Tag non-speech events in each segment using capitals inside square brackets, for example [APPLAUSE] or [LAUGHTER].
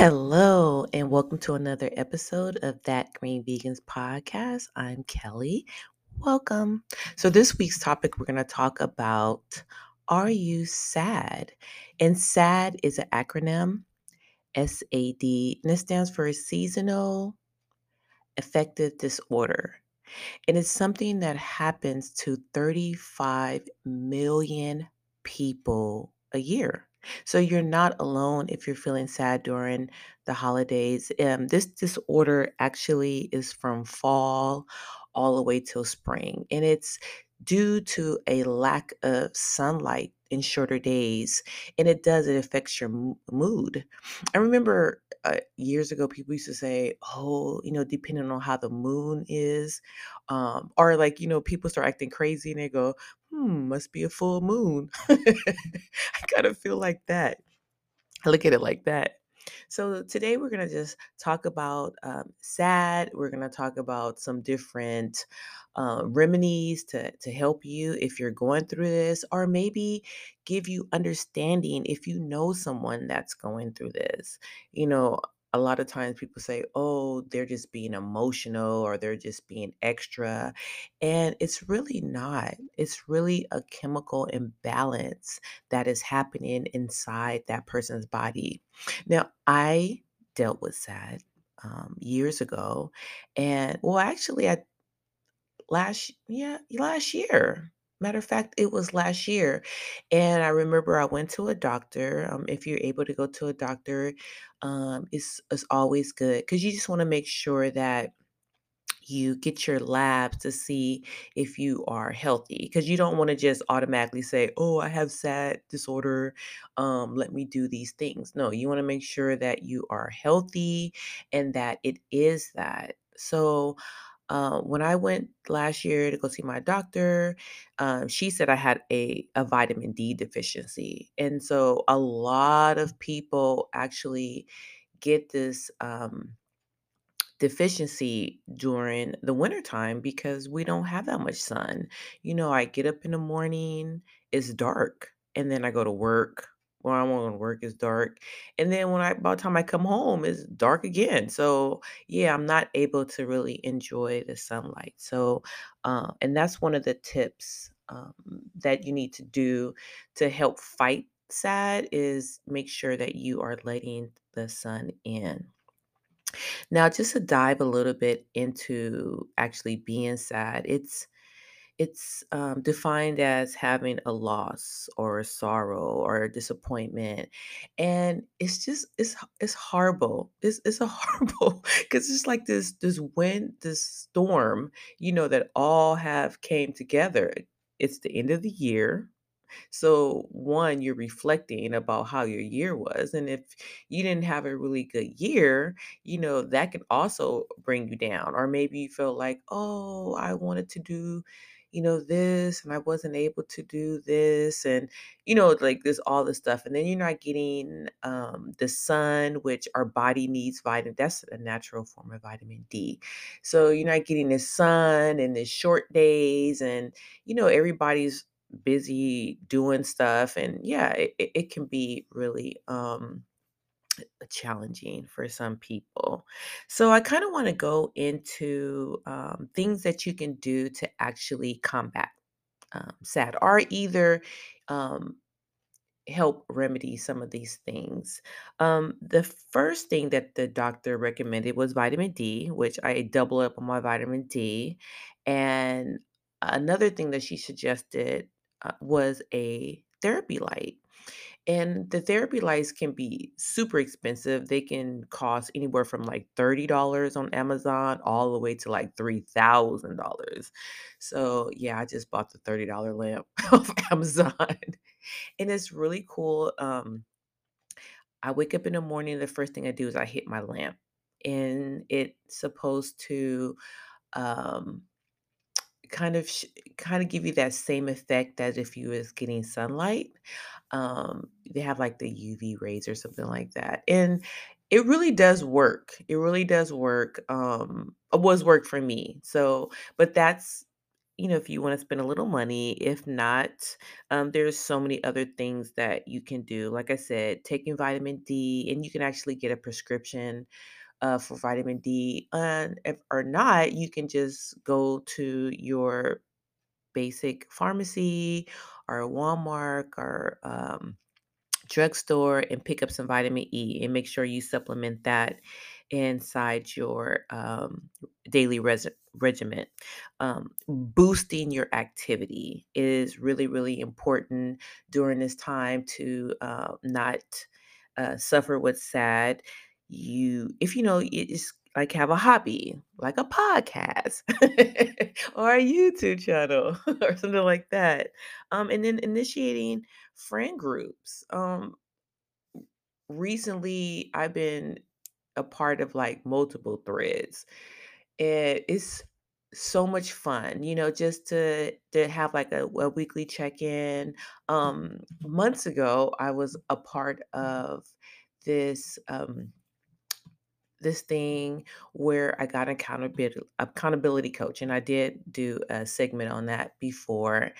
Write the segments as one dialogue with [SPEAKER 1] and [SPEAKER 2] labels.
[SPEAKER 1] Hello, and welcome to another episode of That Green Vegans podcast. I'm Kelly. Welcome. So, this week's topic, we're going to talk about Are you sad? And SAD is an acronym SAD, and it stands for a Seasonal Affective Disorder. And it's something that happens to 35 million people a year. So you're not alone if you're feeling sad during the holidays. Um, this disorder actually is from fall all the way till spring, and it's due to a lack of sunlight in shorter days. And it does, it affects your mood. I remember uh, years ago, people used to say, oh, you know, depending on how the moon is, um, or like, you know, people start acting crazy and they go, hmm, must be a full moon. [LAUGHS] I kind of feel like that. I look at it like that. So today we're going to just talk about um, SAD. We're going to talk about some different uh, remedies to, to help you if you're going through this, or maybe give you understanding if you know someone that's going through this. You know, a lot of times people say, oh, they're just being emotional or they're just being extra. And it's really not. It's really a chemical imbalance that is happening inside that person's body. Now, I dealt with that um, years ago. And well, actually, I last yeah last year matter of fact it was last year and i remember i went to a doctor um, if you're able to go to a doctor um, it's, it's always good because you just want to make sure that you get your labs to see if you are healthy because you don't want to just automatically say oh i have sad disorder um, let me do these things. No you want to make sure that you are healthy and that it is that. So uh, when I went last year to go see my doctor, um, she said I had a, a vitamin D deficiency. And so a lot of people actually get this um, deficiency during the wintertime because we don't have that much sun. You know, I get up in the morning, it's dark, and then I go to work. When I'm on work, it's dark. And then when I by the time I come home, it's dark again. So yeah, I'm not able to really enjoy the sunlight. So uh, and that's one of the tips um, that you need to do to help fight sad is make sure that you are letting the sun in. Now, just to dive a little bit into actually being sad, it's it's um, defined as having a loss or a sorrow or a disappointment, and it's just it's it's horrible. It's it's a [LAUGHS] horrible because it's like this this wind, this storm, you know, that all have came together. It's the end of the year so, one, you're reflecting about how your year was. And if you didn't have a really good year, you know, that can also bring you down. Or maybe you feel like, oh, I wanted to do, you know, this and I wasn't able to do this. And, you know, like this, all this stuff. And then you're not getting um, the sun, which our body needs vitamin. That's a natural form of vitamin D. So you're not getting the sun and the short days. And, you know, everybody's busy doing stuff and yeah it, it can be really um challenging for some people so i kind of want to go into um, things that you can do to actually combat um, sad or either um, help remedy some of these things um, the first thing that the doctor recommended was vitamin d which i double up on my vitamin d and another thing that she suggested uh, was a therapy light. And the therapy lights can be super expensive. They can cost anywhere from like $30 on Amazon all the way to like $3,000. So, yeah, I just bought the $30 lamp [LAUGHS] off Amazon. And it's really cool. Um, I wake up in the morning, the first thing I do is I hit my lamp. And it's supposed to um kind of kind of give you that same effect as if you was getting sunlight. Um, they have like the UV rays or something like that, and it really does work. It really does work. Um, it was work for me. So, but that's you know, if you wanna spend a little money. If not, um, there's so many other things that you can do. Like I said, taking vitamin D, and you can actually get a prescription, uh, for vitamin D, and if or not, you can just go to your basic pharmacy or Walmart or, um, drugstore and pick up some vitamin E and make sure you supplement that inside your, um, daily resi regimen. Um, boosting your activity is really, really important during this time to, uh, not, uh, suffer with SAD. You if you know, it is like, have a hobby, like a podcast [LAUGHS] or a YouTube channel [LAUGHS] or something like that. Um, and then initiating friend groups. Um recently, I've been a part of, like, multiple threads, and it's so much fun, you know, just to to have, like, a a weekly check-in. Um, months ago, I was a part of this, um this thing where I got accountability accountability coach, and I did do a segment on that before.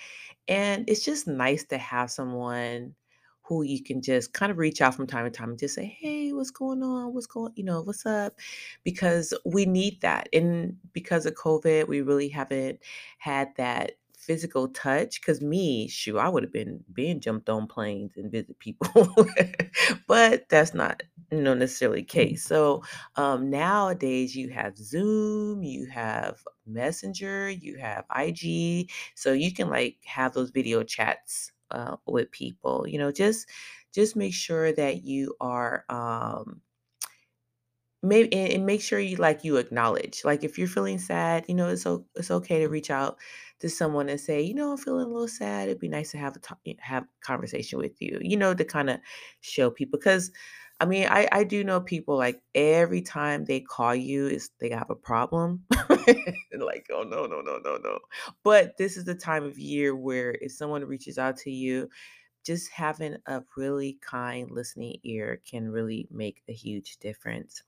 [SPEAKER 1] And it's just nice to have someone who you can just kind of reach out from time to time and just say, "Hey, what's going on? What's going you know, what's up?" Because we need that. And because of COVID, we really haven't had that physical touch. Because me, shoot, I would have been being jumped on planes and visit people. [LAUGHS] But that's not, you know, necessarily case. So, um, nowadays you have Zoom, you have Messenger, you have IG, so you can, like, have those video chats, uh, with people, you know, just just make sure that you are, um Maybe and make sure you, like, you acknowledge, like, if you're feeling sad, you know, it's o it's okay to reach out to someone and say, "You know, I'm feeling a little sad. It'd be nice to have a talk have a conversation with you," you know, to kinda show people 'cause, I mean, I I do know people, like, every time they call you is they have a problem. [LAUGHS] Like, "Oh, no, no, no, no, no." But this is the time of year where if someone reaches out to you, just having a really kind listening ear can really make a huge difference.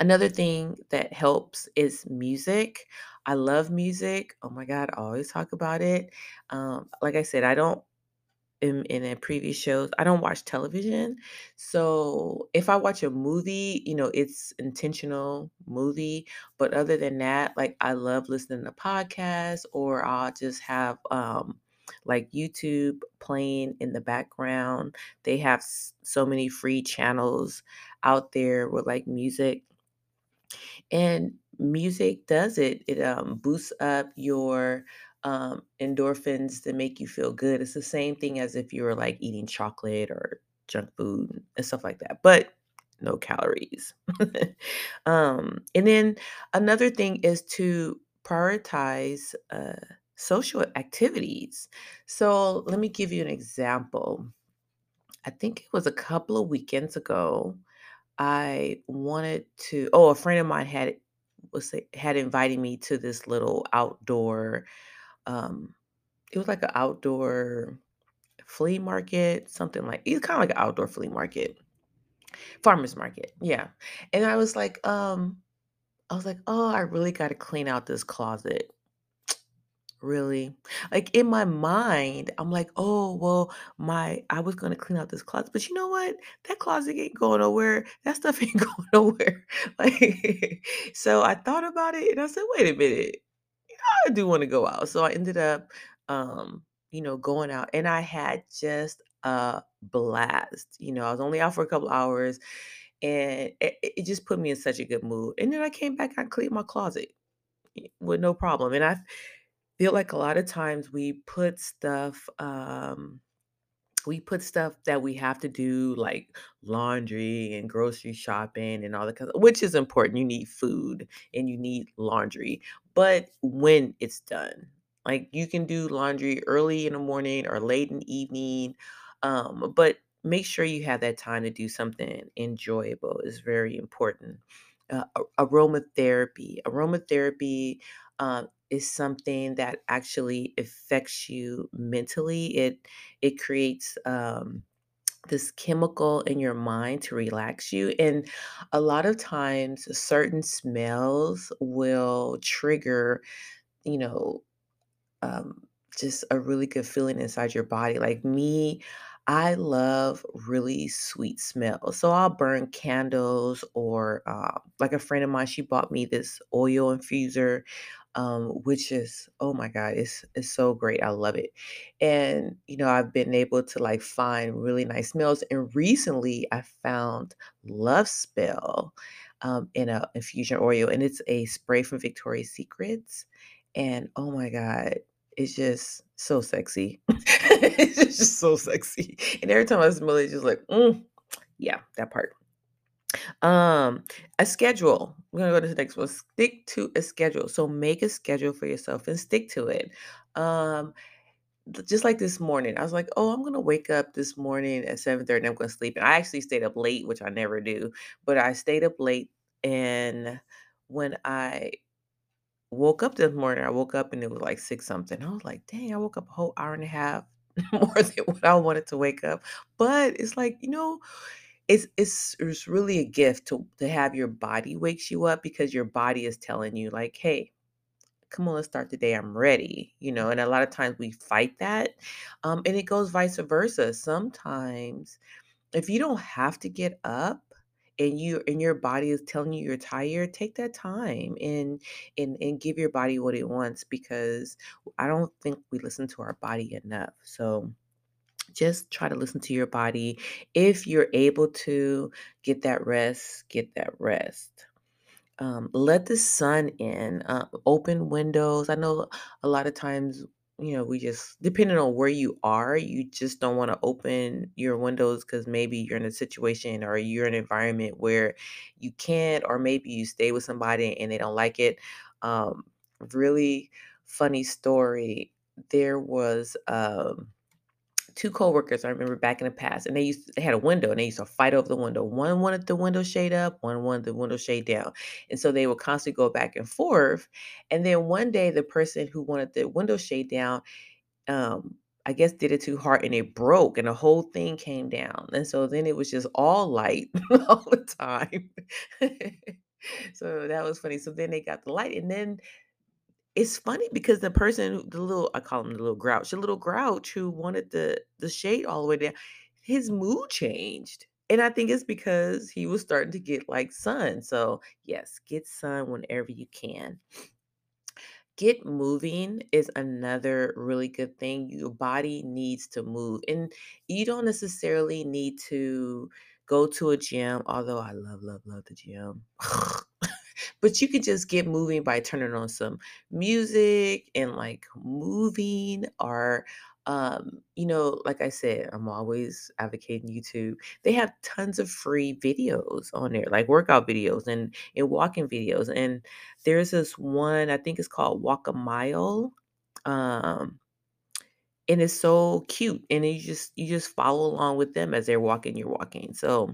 [SPEAKER 1] Another thing that helps is music. I love music. Oh my god, I always talk about it. Um, like I said, I don't in in a previous shows, I don't watch television. So, if I watch a movie, you know, it's intentional movie, but other than that, like, I love listening to podcasts or I'll just have, um, like, YouTube playing in the background. They have so many free channels out there with, like, music. And music does it. It, um, boosts up your, um, endorphins to make you feel good. It's the same thing as if you were, like, eating chocolate or junk food and stuff like that, but no calories. [LAUGHS] Um, and then another thing is to prioritize, uh, social activities. So, let me give you an example. I think it was a couple of weekends ago, I wanted to oh, a friend of mine had was had invited me to this little outdoor, um it was like an outdoor flea market, something like it's kinda like an outdoor flea market. Farmer's market, yeah. And I was like, um I was like, "Oh, I really gotta clean out this closet." [TSK] Really? Like, in my mind, I'm like, "Oh, well, my I was gonna clean out this closet, but you know what? That closet ain't going nowhere. That stuff [LAUGHS] ain't [LAUGHS] going nowhere." Like, [LAUGHS] so I thought about it and I said, "Wait a minute. I do wanna go out." So I ended up, um, you know, going out and I had just a blast. You know, I was only out for a couple hours and it it just put me in such a good mood. And then I came back, and I cleaned my closet with no problem. And I feel like a lot of times we put stuff, um we put stuff that we have to do, like laundry and grocery shopping and all that kind of which is important. You need food and you need laundry, but when it's done. Like, you can do laundry early in the morning or late in the evening, um, but make sure you have that time to do something enjoyable, it's very important. Uh, aromatherapy. Aromatherapy, uh, is something that actually affects you mentally. It it creates, um, this chemical in your mind to relax you, and a lot of times, certain smells will trigger, you know um, just a really good feeling inside your body. Like me, I love really sweet smells. So I'll burn candles or uh, like a friend of mine, she bought me this oil infuser, um, which is, oh my God, it's, it's so great. I love it. And, you know, I've been able to like find really nice smells. And recently I found Love Spell um, in a infusion oil, and it's a spray from Victoria's Secrets. And oh my God, it's just so sexy. [LAUGHS] It's just so sexy. And every time I smell it, it's just like, mm, yeah, that part. Um, a schedule. We're gonna go to the next one. Stick to a schedule. So make a schedule for yourself and stick to it. Um, just like this morning, I was like, oh, I'm gonna wake up this morning at 7:30 and I'm gonna sleep. And I actually stayed up late, which I never do, but I stayed up late and when I woke up this morning, I woke up and it was like 6 something. I was like, "Dang, I woke up a whole hour and a half [LAUGHS] more than what I wanted to wake up." But it's like, you know, it's it's it's really a gift to to have your body wakes you up because your body is telling you like, "Hey, come on, let's start the day. I'm ready." You know, and a lot of times we fight that. Um, and it goes vice versa. Sometimes if you don't have to get up and you and your body is telling you you're tired, take that time and and and give your body what it wants because I don't think we listen to our body enough. So just try to listen to your body. If you're able to get that rest, get that rest. Um, let the sun in, uh, open windows. I know a lot of times, you know, we just, depending on where you are, you just don't want to open your windows because maybe you're in a situation or you're in an environment where you can't, or maybe you stay with somebody and they don't like it. Um, really funny story. There was, um, two coworkers I remember back in the past, and they used they had a window and they used to fight over the window. One wanted the window shade up, one wanted the window shade down. And so they would constantly go back and forth. And then one day the person who wanted the window shade down, um, I guess did it too hard and it broke and the whole thing came down. And so then it was just all light [LAUGHS] all the time. [LAUGHS] so that was funny. So then they got the light and then it's funny because the person the little I call him the little grouch, the little grouch who wanted the the shade all the way down, his mood changed. And I think it's because he was starting to get like sun. So, yes, get sun whenever you can. Get moving is another really good thing. Your body needs to move. And you don't necessarily need to go to a gym, although I love, love, love the gym. But you can just get moving by turning on some music and like moving or um you know like i said i'm always advocating youtube. They have tons of free videos on there like workout videos and and walking videos and there's this one i think it's called walk a mile um and it's so cute and you just you just follow along with them as they're walking you're walking so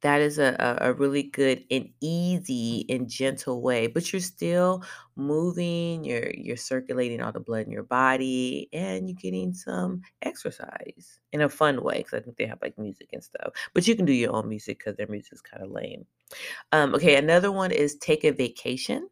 [SPEAKER 1] that is a, a, really good and easy and gentle way, but you're still moving, you're you're circulating all the blood in your body, and you're getting some exercise in a fun way. Because I think they have like music and stuff. But you can do your own music because their music is kind of lame. Um, okay, another one is take a vacation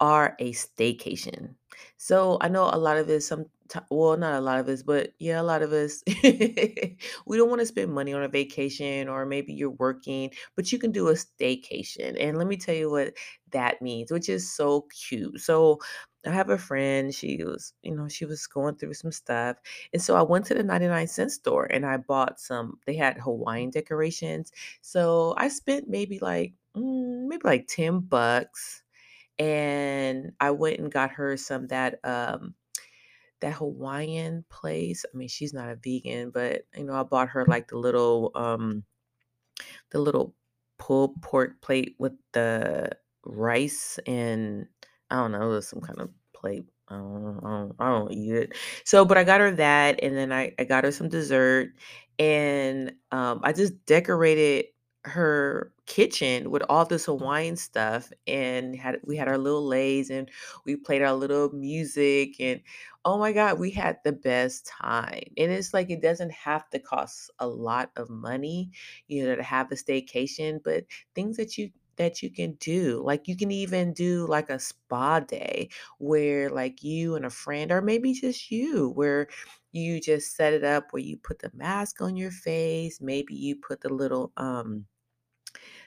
[SPEAKER 1] or a staycation. So I know a lot of us some well, not a lot of us, but yeah, a lot of us, [LAUGHS] we don't want to spend money on a vacation or maybe you're working, but you can do a staycation. And let me tell you what that means, which is so cute. So I have a friend, she was, you know, she was going through some stuff. And so I went to the 99 cent store and I bought some, they had Hawaiian decorations. So I spent maybe like, mm, maybe like 10 bucks and I went and got her some that um that Hawaiian place. I mean, she's not a vegan, but you know, I bought her like the little um the little pulled pork plate with the rice and I don't know, it was some kind of plate. I don't, I don't, I don't eat it. So, but I got her that, and then I, I got her some dessert, and um, I just decorated her kitchen with all this Hawaiian stuff, and had we had our little leis and we played our little music, and oh my God, we had the best time. And it's like it doesn't have to cost a lot of money, you know, to have a staycation, but things that you that you can do. Like you can even do like a spa day where like you and a friend or maybe just you where you just set it up where you put the mask on your face, maybe you put the little um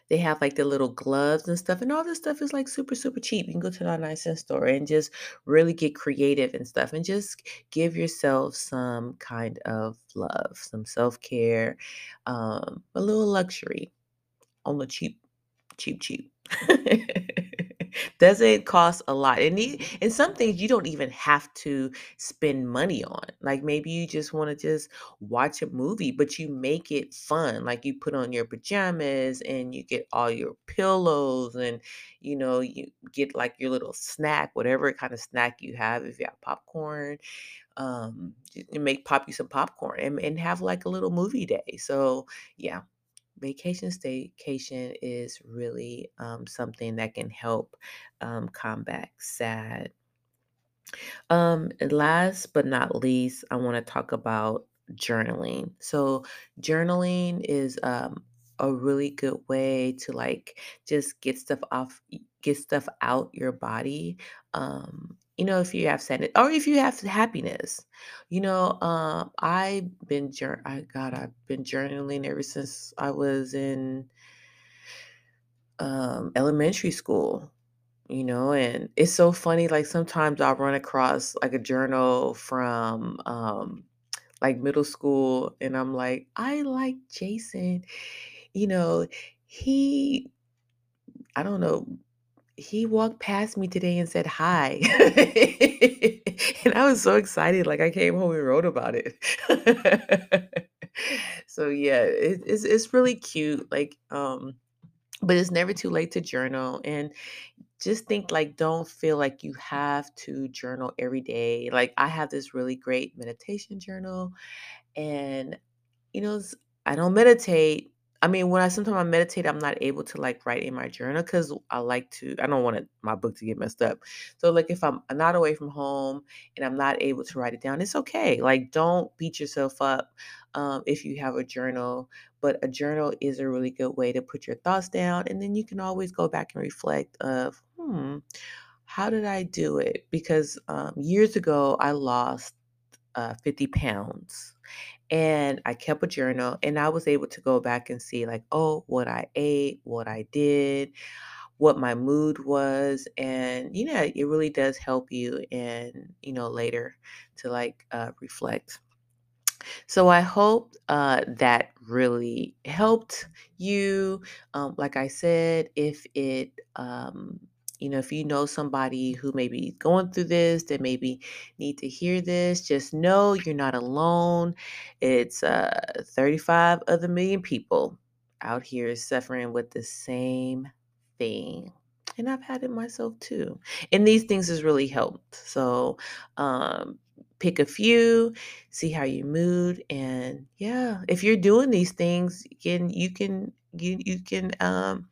[SPEAKER 1] they have like the little gloves and stuff, and all this stuff is like super, super cheap. You can go to the nice cent store and just really get creative and stuff and just give yourself some kind of love, some self care, um, a little luxury on the cheap cheap, cheap. [LAUGHS] Doesn't cost a lot. And, the, and some things you don't even have to spend money on. Like maybe you just want to just watch a movie, but you make it fun. Like you put on your pajamas and you get all your pillows and, you know, you get like your little snack, whatever kind of snack you have. If you have popcorn, um, make pop you some popcorn and, and have like a little movie day. So, yeah, vacation staycation is really um, something that can help um, combat sad. Um, and last but not least, I want to talk about journaling. So, journaling is um, a really good way to like just get stuff off, get stuff out your body. Um, you know, if you have sadness or if you have happiness, you know, um, I've been jour- I God, I've been journaling ever since I was in um, elementary school you know and it's so funny like sometimes i'll run across like a journal from um like middle school and i'm like i like jason you know he i don't know he walked past me today and said hi [LAUGHS] and i was so excited like i came home and wrote about it [LAUGHS] so yeah it, it's, it's really cute like um but it's never too late to journal and just think like don't feel like you have to journal every day like i have this really great meditation journal and you know, I don't meditate. I mean, when I sometimes I meditate, I'm not able to like write in my journal because I like to. I don't want it, my book to get messed up. So, like, if I'm not away from home and I'm not able to write it down, it's okay. Like, don't beat yourself up um, if you have a journal. But a journal is a really good way to put your thoughts down, and then you can always go back and reflect. Of, hmm, how did I do it? Because um, years ago, I lost uh, 50 pounds and I kept a journal and I was able to go back and see like, oh, what I ate, what I did, what my mood was. And, you know, it really does help you and, you know, later to like uh, reflect. So I hope uh, that really helped you. Um, like I said, if it, um, you know, if you know somebody who may be going through this, that maybe need to hear this, just know you're not alone. It's uh, 35 other million people out here suffering with the same thing. And I've had it myself too. And these things has really helped. So um, pick a few see how you mood and yeah if you're doing these things you can you can you, you can um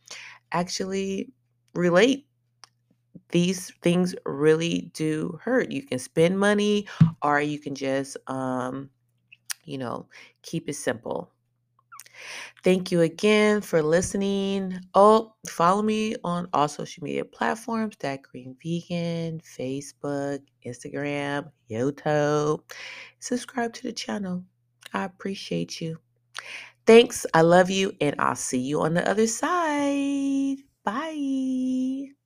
[SPEAKER 1] actually relate these things really do hurt you can spend money or you can just um you know keep it simple Thank you again for listening. Oh, follow me on all social media platforms that Green Vegan, Facebook, Instagram, YouTube. Subscribe to the channel. I appreciate you. Thanks. I love you, and I'll see you on the other side. Bye.